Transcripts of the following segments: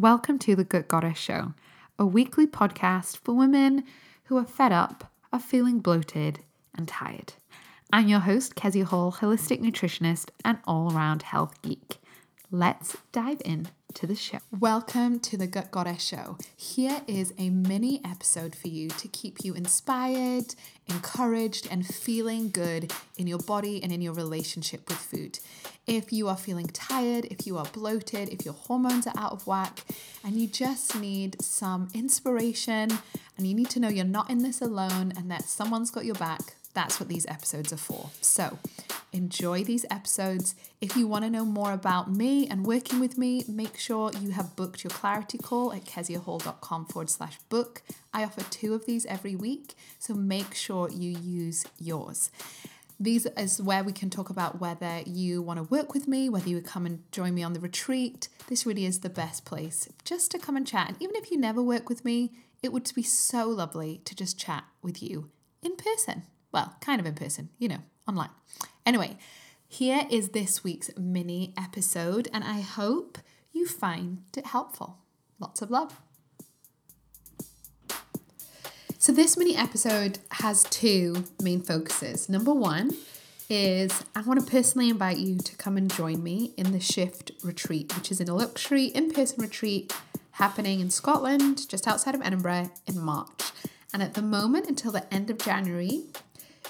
Welcome to the Gut Goddess Show, a weekly podcast for women who are fed up, are feeling bloated, and tired. I'm your host, Kezia Hall, holistic nutritionist and all around health geek. Let's dive in to the show. Welcome to the Gut Goddess Show. Here is a mini episode for you to keep you inspired, encouraged, and feeling good in your body and in your relationship with food. If you are feeling tired, if you are bloated, if your hormones are out of whack, and you just need some inspiration, and you need to know you're not in this alone and that someone's got your back, that's what these episodes are for. So, enjoy these episodes. If you want to know more about me and working with me, make sure you have booked your clarity call at keziahall.com forward slash book. I offer two of these every week, so make sure you use yours. These is where we can talk about whether you want to work with me, whether you would come and join me on the retreat. This really is the best place just to come and chat. And even if you never work with me, it would be so lovely to just chat with you in person. Well, kind of in person, you know, online. Anyway, here is this week's mini episode, and I hope you find it helpful. Lots of love. So, this mini episode has two main focuses. Number one is I want to personally invite you to come and join me in the Shift Retreat, which is in a luxury in person retreat happening in Scotland, just outside of Edinburgh, in March. And at the moment, until the end of January,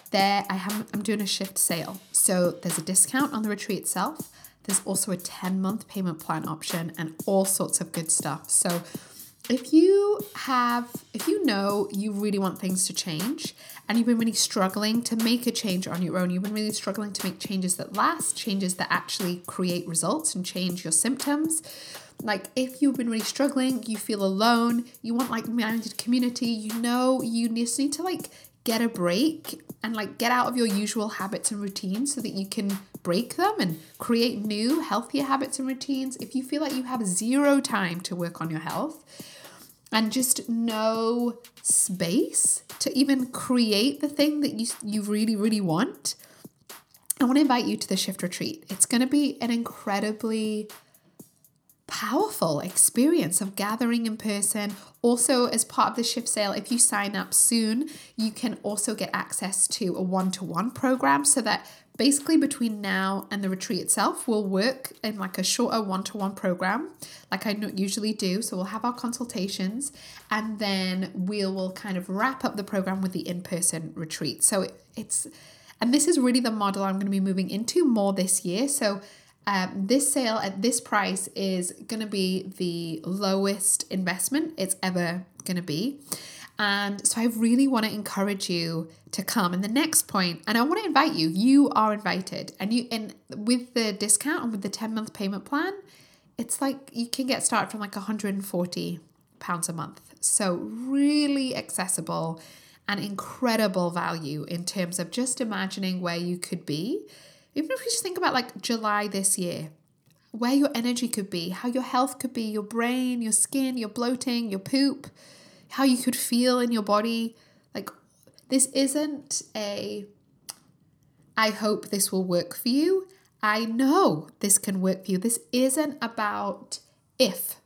there I have I'm doing a shift sale. So there's a discount on the retreat itself. There's also a 10 month payment plan option and all sorts of good stuff. So if you have if you know you really want things to change and you've been really struggling to make a change on your own you've been really struggling to make changes that last changes that actually create results and change your symptoms like if you've been really struggling you feel alone you want like minded community you know you just need to like get a break and like get out of your usual habits and routines so that you can break them and create new healthier habits and routines if you feel like you have zero time to work on your health and just no space to even create the thing that you you really really want I want to invite you to the shift retreat. It's going to be an incredibly powerful experience of gathering in person. Also, as part of the shift sale, if you sign up soon, you can also get access to a one to one program so that basically between now and the retreat itself, we'll work in like a shorter one to one program, like I usually do. So we'll have our consultations and then we will kind of wrap up the program with the in person retreat. So it's, and this is really the model I'm going to be moving into more this year. So um, this sale at this price is going to be the lowest investment it's ever going to be. And so I really want to encourage you to come. And the next point, and I want to invite you, you are invited. And you and with the discount and with the 10 month payment plan, it's like you can get started from like 140 pounds a month. So really accessible and incredible value in terms of just imagining where you could be even if you just think about like July this year, where your energy could be, how your health could be, your brain, your skin, your bloating, your poop, how you could feel in your body. Like, this isn't a, I hope this will work for you. I know this can work for you. This isn't about if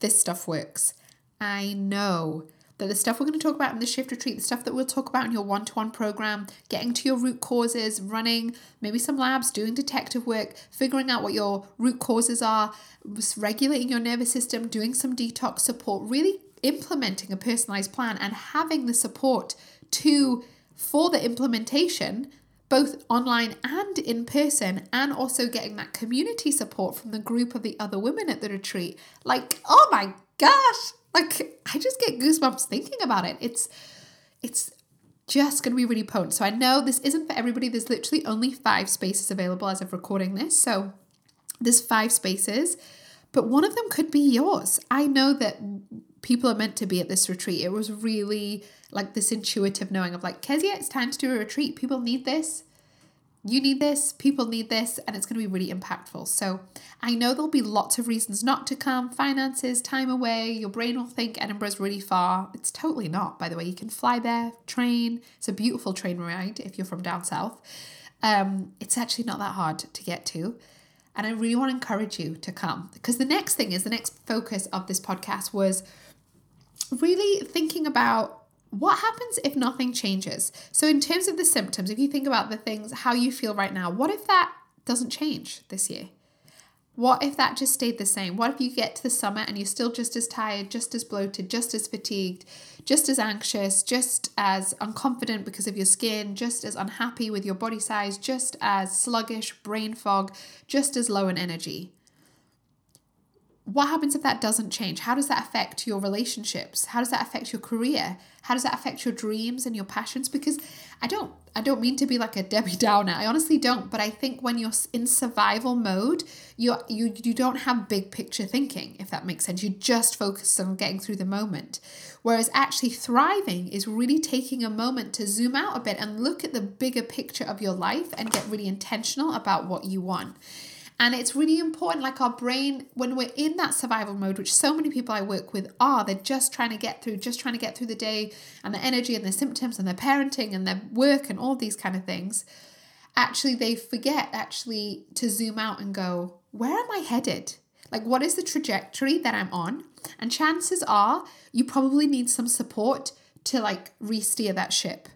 this stuff works. I know that the stuff we're going to talk about in the shift retreat, the stuff that we'll talk about in your one to one program, getting to your root causes, running maybe some labs, doing detective work, figuring out what your root causes are, regulating your nervous system, doing some detox support, really implementing a personalized plan and having the support to for the implementation both online and in person, and also getting that community support from the group of the other women at the retreat. Like, oh my gosh, like I just get goosebumps thinking about it. It's it's just going to be really potent. So I know this isn't for everybody. There's literally only 5 spaces available as of recording this. So there's 5 spaces, but one of them could be yours. I know that people are meant to be at this retreat. It was really like this intuitive knowing of like, Kezia, it's time to do a retreat. People need this you need this, people need this, and it's going to be really impactful. So I know there'll be lots of reasons not to come finances, time away. Your brain will think Edinburgh's really far. It's totally not, by the way. You can fly there, train. It's a beautiful train ride if you're from down south. Um, it's actually not that hard to get to. And I really want to encourage you to come because the next thing is the next focus of this podcast was really thinking about what happens if nothing changes. So, in terms of the symptoms, if you think about the things, how you feel right now, what if that doesn't change this year? What if that just stayed the same? What if you get to the summer and you're still just as tired, just as bloated, just as fatigued, just as anxious, just as unconfident because of your skin, just as unhappy with your body size, just as sluggish, brain fog, just as low in energy? What happens if that doesn't change? How does that affect your relationships? How does that affect your career? How does that affect your dreams and your passions? Because I don't I don't mean to be like a Debbie Downer. I honestly don't, but I think when you're in survival mode, you you you don't have big picture thinking, if that makes sense. You just focus on getting through the moment. Whereas actually thriving is really taking a moment to zoom out a bit and look at the bigger picture of your life and get really intentional about what you want. And it's really important, like our brain, when we're in that survival mode, which so many people I work with are, they're just trying to get through, just trying to get through the day and the energy and the symptoms and their parenting and their work and all these kind of things. Actually, they forget actually to zoom out and go, where am I headed? Like, what is the trajectory that I'm on? And chances are you probably need some support to like re steer that ship.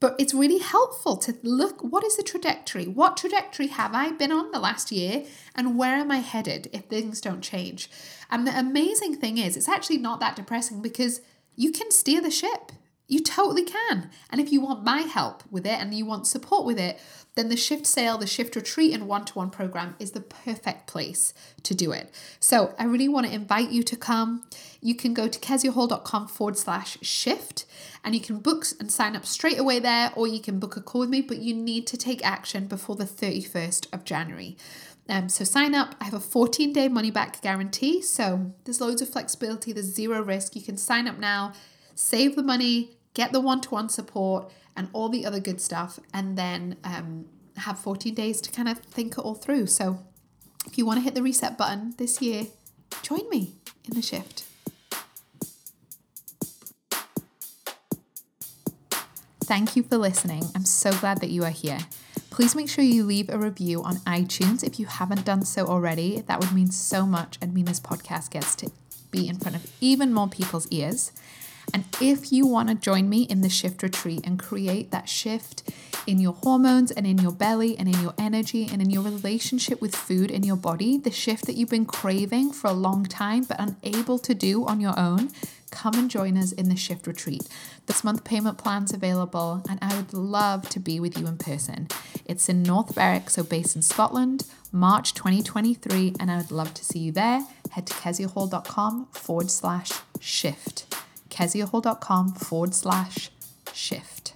But it's really helpful to look what is the trajectory? What trajectory have I been on the last year? And where am I headed if things don't change? And the amazing thing is, it's actually not that depressing because you can steer the ship. You totally can. And if you want my help with it and you want support with it, then the Shift sale, the Shift Retreat, and one to one program is the perfect place to do it. So I really want to invite you to come. You can go to keziahall.com forward slash shift and you can book and sign up straight away there, or you can book a call with me, but you need to take action before the 31st of January. Um, so sign up. I have a 14 day money back guarantee. So there's loads of flexibility, there's zero risk. You can sign up now, save the money, get the one to one support, and all the other good stuff, and then um, have 14 days to kind of think it all through. So if you want to hit the reset button this year, join me in the shift. Thank you for listening. I'm so glad that you are here. Please make sure you leave a review on iTunes if you haven't done so already. That would mean so much and mean this podcast gets to be in front of even more people's ears. And if you want to join me in the shift retreat and create that shift in your hormones and in your belly and in your energy and in your relationship with food in your body, the shift that you've been craving for a long time but unable to do on your own, come and join us in the shift retreat. This month payment plans available and I would love to be with you in person. It's in North Berwick, so based in Scotland, March 2023, and I would love to see you there. Head to keziahall.com forward slash shift keziahall.com forward slash shift.